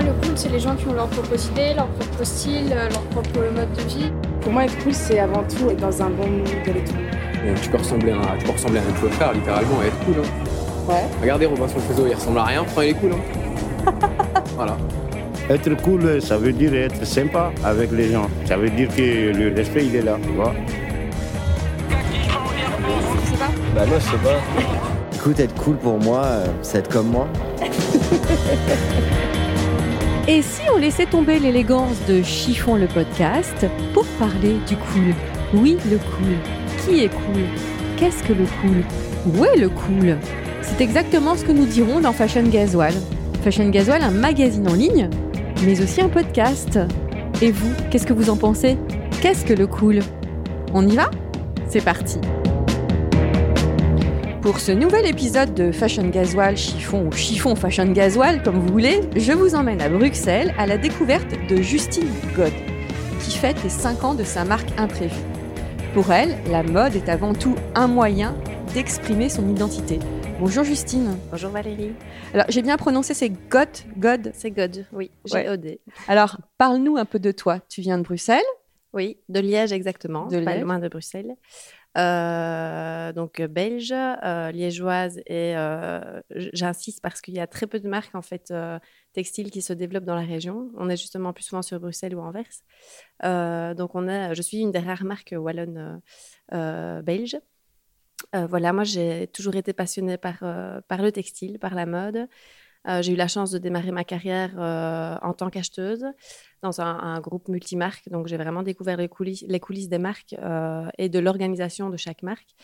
moi, le cool, c'est les gens qui ont leur propre idée, leur propre style, euh, leur propre mode de vie. Pour moi, être cool, c'est avant tout être dans un bon mood et tout. tu peux ressembler à, tu peux ressembler à notre frère, littéralement, et être cool. Hein. Ouais. Regardez Robinson Crusoe, il ressemble à rien, pourtant il est cool. Hein. voilà. Être cool, ça veut dire être sympa avec les gens. Ça veut dire que le respect, il est là, tu vois. Je sais pas. Bah moi je sais pas. Écoute, être cool pour moi, euh, c'est être comme moi. Et si on laissait tomber l'élégance de Chiffon le podcast pour parler du cool? Oui, le cool. Qui est cool? Qu'est-ce que le cool? Où est le cool? C'est exactement ce que nous dirons dans Fashion Gasoil. Fashion Gasoil, un magazine en ligne, mais aussi un podcast. Et vous, qu'est-ce que vous en pensez? Qu'est-ce que le cool? On y va? C'est parti pour ce nouvel épisode de Fashion Gasoil Chiffon ou Chiffon Fashion Gasoil, comme vous voulez, je vous emmène à Bruxelles à la découverte de Justine God, qui fête les 5 ans de sa marque Imprévue. Pour elle, la mode est avant tout un moyen d'exprimer son identité. Bonjour Justine. Bonjour Valérie. Alors, j'ai bien prononcé, c'est God, God. C'est God, oui, Ouais. G-O-D. Alors, parle-nous un peu de toi. Tu viens de Bruxelles? Oui, de Liège exactement, De pas Liège. loin de Bruxelles. Euh, donc euh, belge, euh, liégeoise et euh, j'insiste parce qu'il y a très peu de marques en fait textiles qui se développent dans la région. On est justement plus souvent sur Bruxelles ou Anvers. Donc on a, je suis une des rares marques wallonnes belges. Voilà, moi j'ai toujours été passionnée par le textile, par la mode. Euh, j'ai eu la chance de démarrer ma carrière euh, en tant qu'acheteuse dans un, un groupe multimarque. Donc, j'ai vraiment découvert les coulisses, les coulisses des marques euh, et de l'organisation de chaque marque.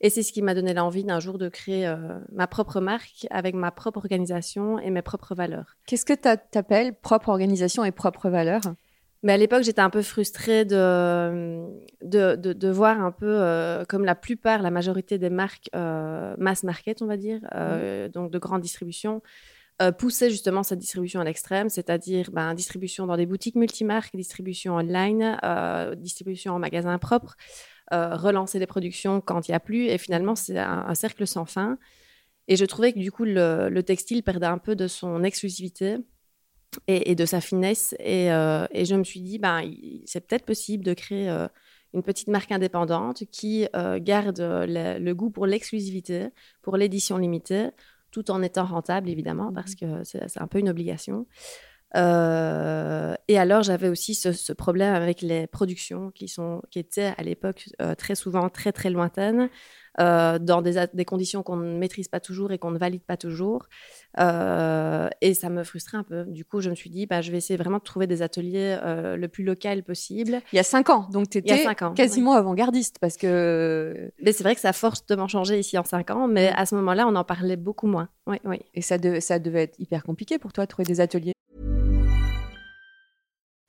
Et c'est ce qui m'a donné l'envie d'un jour de créer ma propre marque avec ma propre organisation et mes propres valeurs. Qu'est-ce que tu appelles propre organisation et propre valeur? Mais à l'époque, j'étais un peu frustrée de, de, de, de voir un peu, euh, comme la plupart, la majorité des marques euh, mass market, on va dire, euh, donc de grande distribution, euh, poussaient justement cette distribution à l'extrême, c'est-à-dire ben, distribution dans des boutiques multimarques, distribution online, euh, distribution en magasin propre, euh, relancer les productions quand il n'y a plus. Et finalement, c'est un, cercle sans fin. Et je trouvais que du coup, le, le textile perdait un peu de son exclusivité et, de sa finesse. Et, euh, et je me suis dit, ben, c'est peut-être possible de créer une petite marque indépendante qui garde le goût pour l'exclusivité, pour l'édition limitée, tout en étant rentable, évidemment, parce que c'est c'est un peu une obligation. Euh, et alors, j'avais aussi ce, ce problème avec les productions qui, sont, qui étaient à l'époque euh, très souvent très, très lointaines, euh, dans des, conditions qu'on ne maîtrise pas toujours et qu'on ne valide pas toujours. Et ça me frustrait un peu. Du coup, je me suis dit, bah, je vais essayer vraiment de trouver des ateliers le plus local possible. Il y a 5 ans, donc tu étais cinq ans, quasiment avant-gardiste parce que. Mais c'est vrai que ça a fortement changé ici en cinq ans, mais à ce moment-là, on en parlait beaucoup moins. Oui, oui. Et ça, de- ça devait être hyper compliqué pour toi de trouver des ateliers.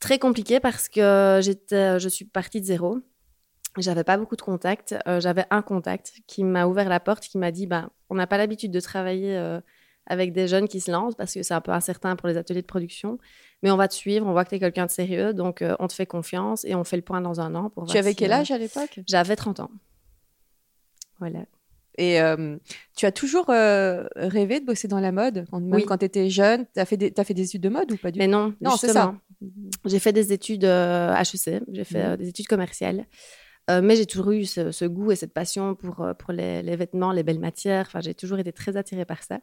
Très compliqué parce que j'étais, je suis partie de zéro. J'avais pas beaucoup de contacts. Euh, J'avais un contact qui m'a ouvert la porte, qui m'a dit bah, on n'a pas l'habitude de travailler euh, avec des jeunes qui se lancent parce que c'est un peu incertain pour les ateliers de production. Mais on va te suivre, on voit que tu es quelqu'un de sérieux, donc euh, on te fait confiance et on fait le point dans un an. Pour Tu voir avais si, quel euh, âge à l'époque? J'avais 30 ans. Voilà. Et euh, tu as toujours euh, rêvé de bosser dans la mode? Même Oui. quand tu étais jeune Tu as, fait des- t'as fait des études de mode ou pas du Mais tout? non, Non, c'est justement. J'ai fait des études euh, HEC, j'ai fait Mhm. euh, des études commerciales. Euh, mais j'ai toujours eu ce, ce goût et cette passion pour, euh, pour les, les vêtements, les belles matières. Enfin, j'ai toujours été très attirée par ça.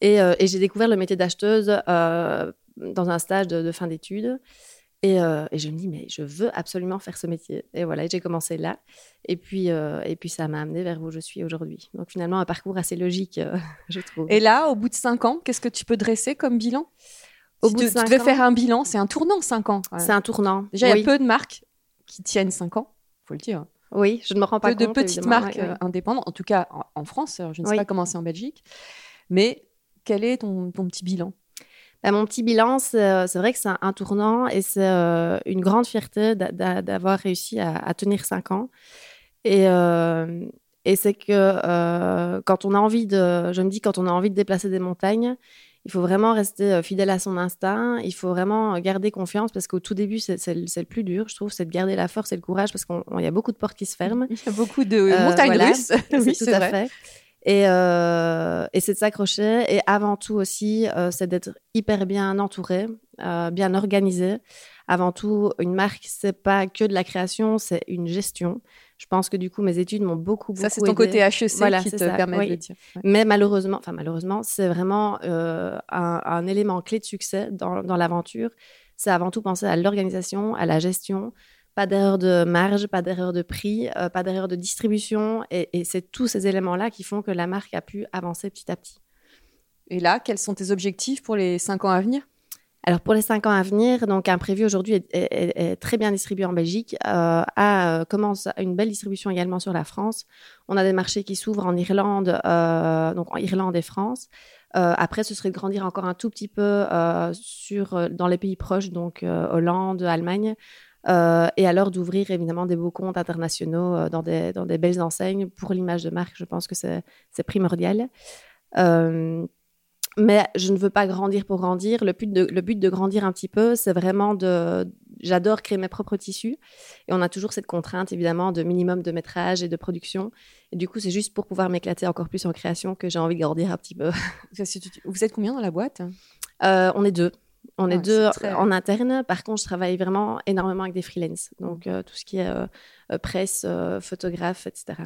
Et, euh, et j'ai découvert le métier d'acheteuse euh, dans un stage de, de fin d'études. Et, euh, et je me dis, mais je veux absolument faire ce métier. Et voilà, j'ai commencé là. Et puis, euh, et puis ça m'a amené vers où je suis aujourd'hui. Donc finalement, un parcours assez logique, euh, je trouve. Et là, au bout de 5 ans, qu'est-ce que tu peux dresser comme bilan? Au Si bout tu, de tu devais ans- faire un bilan, c'est un tournant 5 ans. c'est un tournant. Déjà, il y a peu de marques qui tiennent 5 ans, faut le dire. Oui, je ne me rends pas Peu de compte. petites évidemment. marques Ouais, ouais. euh, indépendantes, en tout cas en, en France, je ne sais Oui. pas comment c'est en Belgique. Mais quel est ton, ton petit bilan? Bah, mon petit bilan, c'est c'est vrai que c'est un, tournant et c'est euh, une grande fierté d'a- d'a- d'avoir réussi à, à tenir cinq ans. Et, euh, et c'est que euh, quand on a envie de, je me dis, quand on a envie de déplacer des montagnes, il faut vraiment rester euh, fidèle à son instinct. Il faut vraiment garder confiance parce qu'au tout début, c'est le plus dur, je trouve, c'est de garder la force et le courage parce qu'il y a beaucoup de portes qui se ferment. Il y a beaucoup de Euh, montagnes voilà. russes. oui, tout à vrai. fait. Et, euh, et c'est de s'accrocher. Et avant tout aussi, euh, c'est d'être hyper bien entouré, euh, bien organisé. Avant tout, une marque, c'est pas que de la création, c'est une gestion. Je pense que du coup, mes études m'ont beaucoup, beaucoup Ça, c'est ton aidée. côté HEC Voilà, qui te ça, permet oui. de le dire. Ouais. Mais malheureusement, enfin malheureusement, c'est vraiment euh, un, un élément clé de succès dans, dans l'aventure. C'est avant tout penser à l'organisation, à la gestion. Pas d'erreur de marge, pas d'erreur de prix, euh, pas d'erreur de distribution. Et, et c'est tous ces éléments-là qui font que la marque a pu avancer petit à petit. Et là, quels sont tes objectifs pour les cinq ans à venir? Alors pour les cinq ans à venir, donc Imprévu aujourd'hui est, très bien distribué en Belgique, euh, a, euh, commence une belle distribution également sur la France. On a des marchés qui s'ouvrent en Irlande, euh, donc en Irlande et France. Euh, après, ce serait de grandir encore un tout petit peu euh, sur, euh, dans les pays proches, donc Hollande, Allemagne. Et alors d'ouvrir évidemment des beaux comptes internationaux dans, des, dans des belles enseignes. Pour l'image de marque, je pense que c'est c'est primordial. Euh, mais je ne veux pas grandir pour grandir. Le but de, le but de grandir un petit peu, c'est vraiment de. J'adore créer mes propres tissus. Et on a toujours cette contrainte, évidemment, de minimum de métrage et de production. Et du coup, c'est juste pour pouvoir m'éclater encore plus en création que j'ai envie de grandir un petit peu. Vous êtes combien dans la boîte? Euh, on est deux. On est deux très- en interne. Par contre, je travaille vraiment énormément avec des freelances. Donc, euh, tout ce qui est euh, presse, photographe, etc.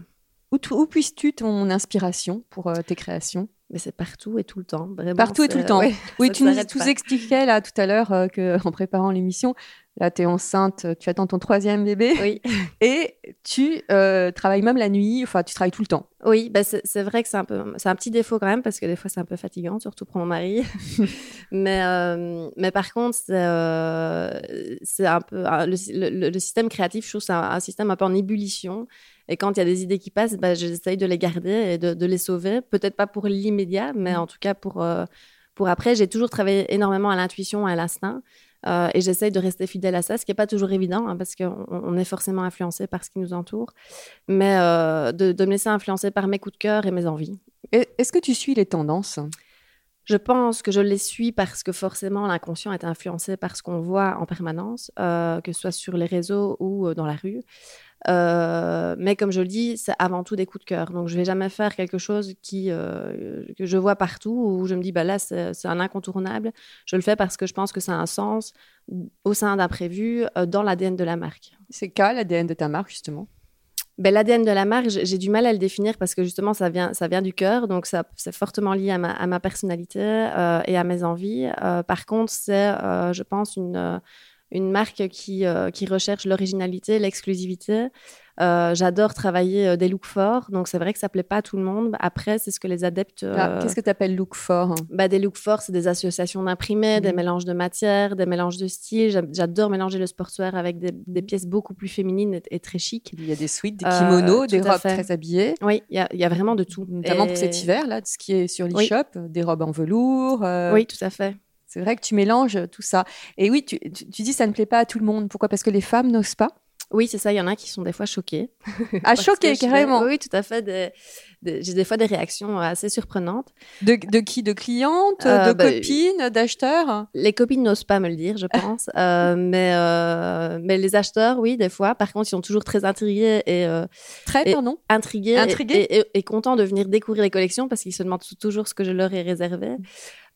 Où, où puisses-tu ton inspiration pour euh, tes créations? Mais c'est partout et tout le temps. Vraiment, Partout et tout le temps. ouais, Oui, tu nous, pas. expliquais là tout à l'heure euh, que en préparant l'émission, là tu es enceinte, tu attends ton troisième bébé Oui. et tu euh, travailles même la nuit, enfin tu travailles tout le temps. Oui, bah c'est vrai que c'est un peu, c'est un petit défaut quand même parce que des fois c'est un peu fatigant, surtout pour mon mari. mais euh, mais par contre c'est euh, un peu le, le- le système créatif, je trouve c'est un, un système un peu en ébullition. Et quand il y a des idées qui passent, bah, j'essaye de les garder et de, de les sauver. Peut-être pas pour l'immédiat, mais en tout cas pour euh, pour après. J'ai toujours travaillé énormément à l'intuition, à l'instinct. Euh, et j'essaye de rester fidèle à ça, ce qui n'est pas toujours évident, hein, parce qu'on on est forcément influencé par ce qui nous entoure, mais euh, de, de me laisser influencer par mes coups de cœur et mes envies. Est-ce que tu suis les tendances? Je pense que je les suis parce que forcément l'inconscient est influencé par ce qu'on voit en permanence, euh, que ce soit sur les réseaux ou euh, dans la rue. Euh, mais comme je le dis, c'est avant tout des coups de cœur. Donc je vais jamais faire quelque chose qui, que je vois partout où je me dis bah là c'est un incontournable. Je le fais parce que je pense que ça a un sens au sein d'imprévu euh, dans l'ADN de la marque. C'est quoi l'ADN de ta marque justement? Ben, L'ADN de la marque, j'ai du mal à le définir parce que justement, ça vient, ça vient du cœur, donc ça, c'est fortement lié à ma, à ma personnalité euh, et à mes envies. Euh, par contre, c'est, euh, je pense, une, euh, une marque qui, euh, qui recherche l'originalité, l'exclusivité. Euh, J'adore travailler euh, des looks forts, donc c'est vrai que ça plaît pas à tout le monde. Après, c'est ce que les adeptes. Ah, Qu'est-ce que tu appelles look fort? bah, des looks forts, c'est des associations d'imprimés, des Mhm. mélanges de matières, des mélanges de styles. J'a- J'adore mélanger le sportswear avec des, des pièces beaucoup plus féminines et, et très chic. Il y a des suites, des kimonos, des robes très habillées. Oui, il y y a vraiment de tout. Notamment Et- pour cet hiver, là, de ce qui est sur Oui. l'e-shop, des robes en velours. Oui, tout à fait. C'est vrai que tu mélanges tout ça. Et oui, tu, tu, tu dis ça ne plaît pas à tout le monde. Pourquoi? Parce que les femmes n'osent pas? Oui, c'est ça. Il y en a qui sont des fois choqués. À Parce choquer, que je fais- carrément. Oui, tout à fait. des- des- J'ai des fois des réactions assez surprenantes. De, de qui? De clientes Euh, De bah, copines D'acheteurs? Les copines n'osent pas me le dire, je pense. Euh, mais, euh, mais les acheteurs, oui, des fois. Par contre, ils sont toujours très intrigués et euh, Très, Et- pardon? intrigués, Intrigués? et, et- et contents de venir découvrir les collections parce qu'ils se demandent toujours ce que je leur ai réservé.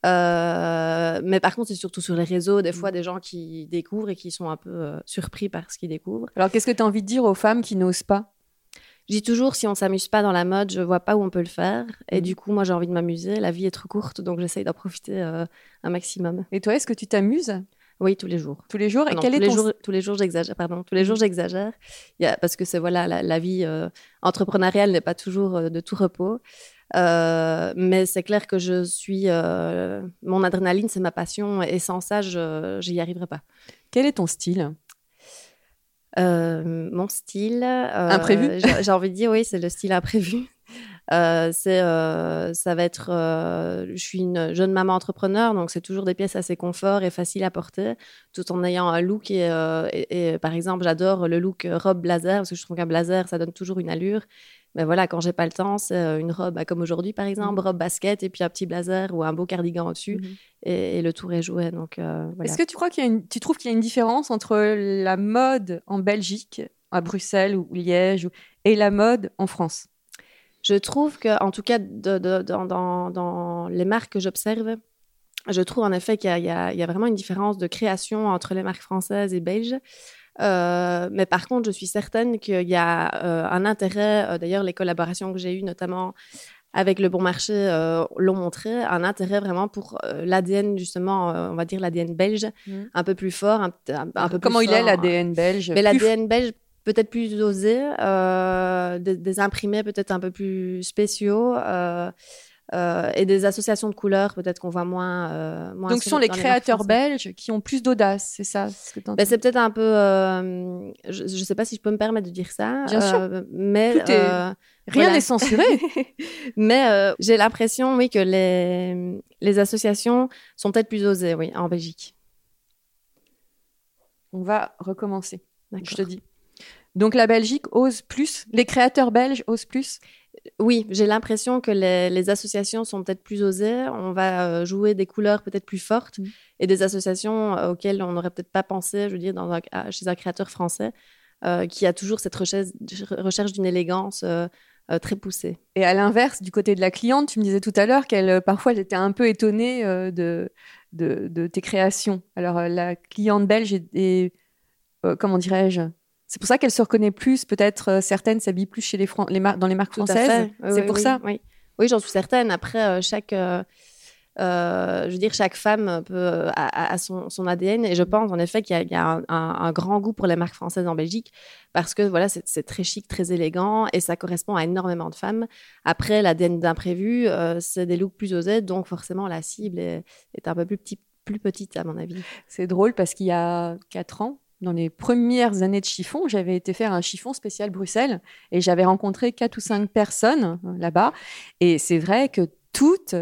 Euh, mais par contre, c'est surtout sur les réseaux, des fois, des gens qui découvrent et qui sont un peu euh, surpris par ce qu'ils découvrent. Alors, qu'est-ce que tu as envie de dire aux femmes qui n'osent pas? Je dis toujours, si on s'amuse pas dans la mode, je vois pas où on peut le faire. Et Mhm. du coup, moi, j'ai envie de m'amuser. La vie est trop courte, donc j'essaye d'en profiter euh, un maximum. Et toi, est-ce que tu t'amuses? Oui, tous les jours. tous les jours Ah Et non, quel tous, est les ton jours tous les jours, j'exagère. Pardon, tous les jours, j'exagère. Parce que c'est voilà, la, la vie euh, entrepreneuriale n'est pas toujours euh, de tout repos. Euh, mais c'est clair que je suis euh, mon adrénaline, c'est ma passion, et sans ça, je j'y arriverai pas. Quel est ton style? Euh, mon style. Imprévu? j'ai envie de dire, oui, c'est le style imprévu. Euh, c'est, euh, ça va être, euh, je suis une jeune maman entrepreneur, donc c'est toujours des pièces assez confort et faciles à porter, tout en ayant un look et, et- et, par exemple, j'adore le look robe blazer parce que je trouve qu'un blazer, ça donne toujours une allure. Mais voilà, quand j'ai pas le temps, c'est une robe bah, comme aujourd'hui par exemple, robe basket et puis un petit blazer ou un beau cardigan au-dessus Mhm. et, et le tour est joué. Donc voilà. Est-ce que tu crois qu'il y a une, tu trouves qu'il y a une différence entre la mode en Belgique, à Bruxelles ou Liège, et la mode en France? Je trouve que, en tout cas, de- de- dans, dans- dans les marques que j'observe, je trouve en effet qu'il y, a- y y vraiment une différence de création entre les marques françaises et belges. Euh, mais par contre, je suis certaine qu'il y a euh, un intérêt, euh, d'ailleurs les collaborations que j'ai eues notamment avec le bon marché l'ont montré, un intérêt vraiment pour l'ADN justement, on va dire l'ADN belge, Mhm. un peu plus fort, un, un- un peu Comment plus il est l'ADN belge? Mais l'ADN belge, peut-être plus osé, euh, des, des imprimés peut-être un peu plus spéciaux, euh, euh, et des associations de couleurs peut-être qu'on voit moins. euh, moins Donc, ce sont les créateurs belges qui ont plus d'audace, c'est ça ce Ben, c'est peut-être un peu. euh, je ne sais pas si je peux me permettre de dire ça. Bien sûr. mais Tout est- Rien voilà. n'est censuré. mais j'ai l'impression, oui, que les, les associations sont peut-être plus osées, oui, en Belgique. On va recommencer, je te dis. Donc la Belgique ose plus, les créateurs belges osent plus? Oui, j'ai l'impression que les, les associations sont peut-être plus osées. On va euh, jouer des couleurs peut-être plus fortes Mm. et des associations euh, auxquelles on n'aurait peut-être pas pensé, je veux dire, dans un- à- chez un créateur français euh, qui a toujours cette recherche, recherche d'une élégance euh, euh, très poussée. Et à l'inverse, du côté de la cliente, tu me disais tout à l'heure qu'elle parfois elle était un peu étonnée de, de, de tes créations. Alors la cliente belge est, est, comment dirais-je? C'est pour ça qu'elle se reconnaît plus. Peut-être euh, certaines s'habillent plus chez les, Fran- les dans les marques Tout françaises. Oui, C'est oui, pour oui, ça. Oui, oui j'en suis certaine. Après, euh, chaque, euh, je veux dire, chaque femme peut, euh, a, a son, son ADN. Et je pense en effet qu'il y a, il y a un, un- un grand goût pour les marques françaises en Belgique parce que voilà, c'est très chic, très élégant et ça correspond à énormément de femmes. Après, l'ADN d'imprévu, euh, c'est des looks plus osés, donc forcément la cible est, est un peu plus, petit, plus petite à mon avis. C'est drôle parce qu'il y a quatre ans, dans les premières années de chiffon, j'avais été faire un chiffon spécial Bruxelles et j'avais rencontré quatre ou cinq personnes euh, là-bas. Et c'est vrai que toutes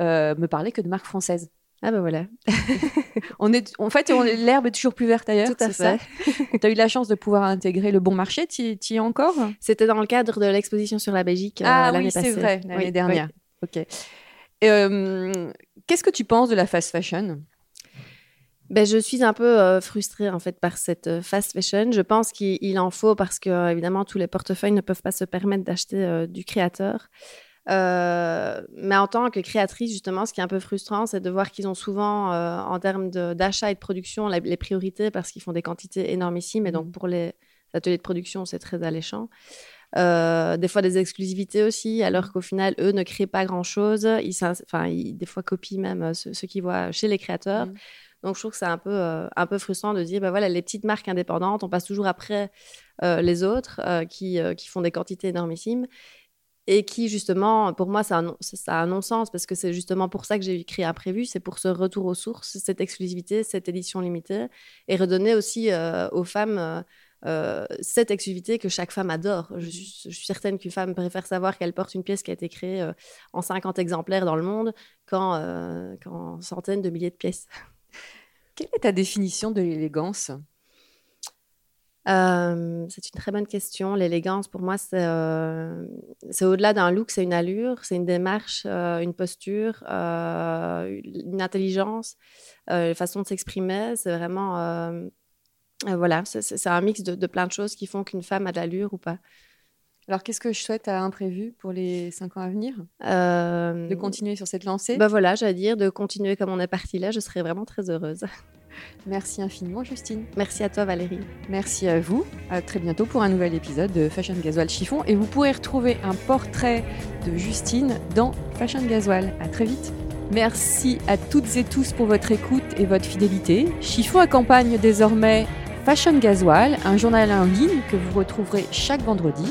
euh, me parlaient que de marques françaises. Ah ben voilà. On est, en fait, l'herbe est toujours plus verte ailleurs. Tout à ça Tu as eu la chance de pouvoir intégrer le bon marché. Tu y- es encore? C'était dans le cadre de l'exposition sur la Belgique euh, Ah l'année oui, c'est vrai, l'année Oui, dernière. oui. Ok. Euh, Qu'est-ce que tu penses de la fast fashion? Ben, je suis un peu euh, frustrée en fait par cette euh, fast fashion. Je pense qu'il il en faut parce que euh, évidemment tous les portefeuilles ne peuvent pas se permettre d'acheter du créateur. Mais en tant que créatrice, justement, ce qui est un peu frustrant, c'est de voir qu'ils ont souvent, en termes d'achat et de production, la- les priorités parce qu'ils font des quantités énormissimes. Et donc, pour les ateliers de production, c'est très alléchant. Euh, des fois, des exclusivités aussi, alors qu'au final, eux ne créent pas grand-chose. Ils, s'ins- enfin, ils, des fois, copient même euh, ce, ce qu'ils voient chez les créateurs. Mhm. Donc, je trouve que c'est un peu, euh, un peu frustrant de dire, bah voilà, les petites marques indépendantes, on passe toujours après euh, les autres euh, qui, qui font des quantités énormissimes et qui, justement, pour moi, ça a un, non-sens parce que c'est justement pour ça que j'ai créé Imprévu, c'est pour ce retour aux sources, cette exclusivité, cette édition limitée et redonner aussi aux femmes euh, cette exclusivité que chaque femme adore. Je suis, je suis certaine qu'une femme préfère savoir qu'elle porte une pièce qui a été créée euh, en 50 exemplaires dans le monde qu'en euh, qu'en centaines de milliers de pièces. Quelle est ta définition de l'élégance? Euh, c'est une très bonne question. L'élégance, pour moi, c'est euh, c'est au-delà d'un look, c'est une allure, c'est une démarche, euh, une posture, une intelligence, une façon de s'exprimer. C'est vraiment, voilà, c'est un mix de, de plein de choses qui font qu'une femme a de l'allure ou pas. Alors, qu'est-ce que je souhaite à Imprévu pour les cinq ans à venir? Euh, De continuer sur cette lancée? bah voilà, j'allais dire de continuer comme on est parti là. Je serais vraiment très heureuse. Merci infiniment, Justine. Merci à toi, Valérie. Merci à vous. À très bientôt pour un nouvel épisode de Fashion Gasoil Chiffon. Et vous pourrez retrouver un portrait de Justine dans Fashion Gasoil. À très vite. Merci à toutes et tous pour votre écoute et votre fidélité. Chiffon accompagne désormais Fashion Gasoil, un journal en ligne que vous retrouverez chaque vendredi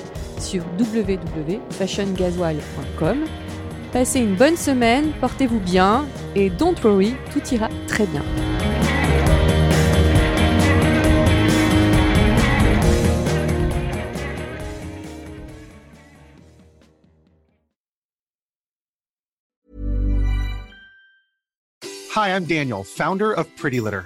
sur www.fashiongasoil.com. Passez une bonne semaine, portez-vous bien et don't worry, tout ira très bien. Hi, I'm Daniel, founder of Pretty Litter.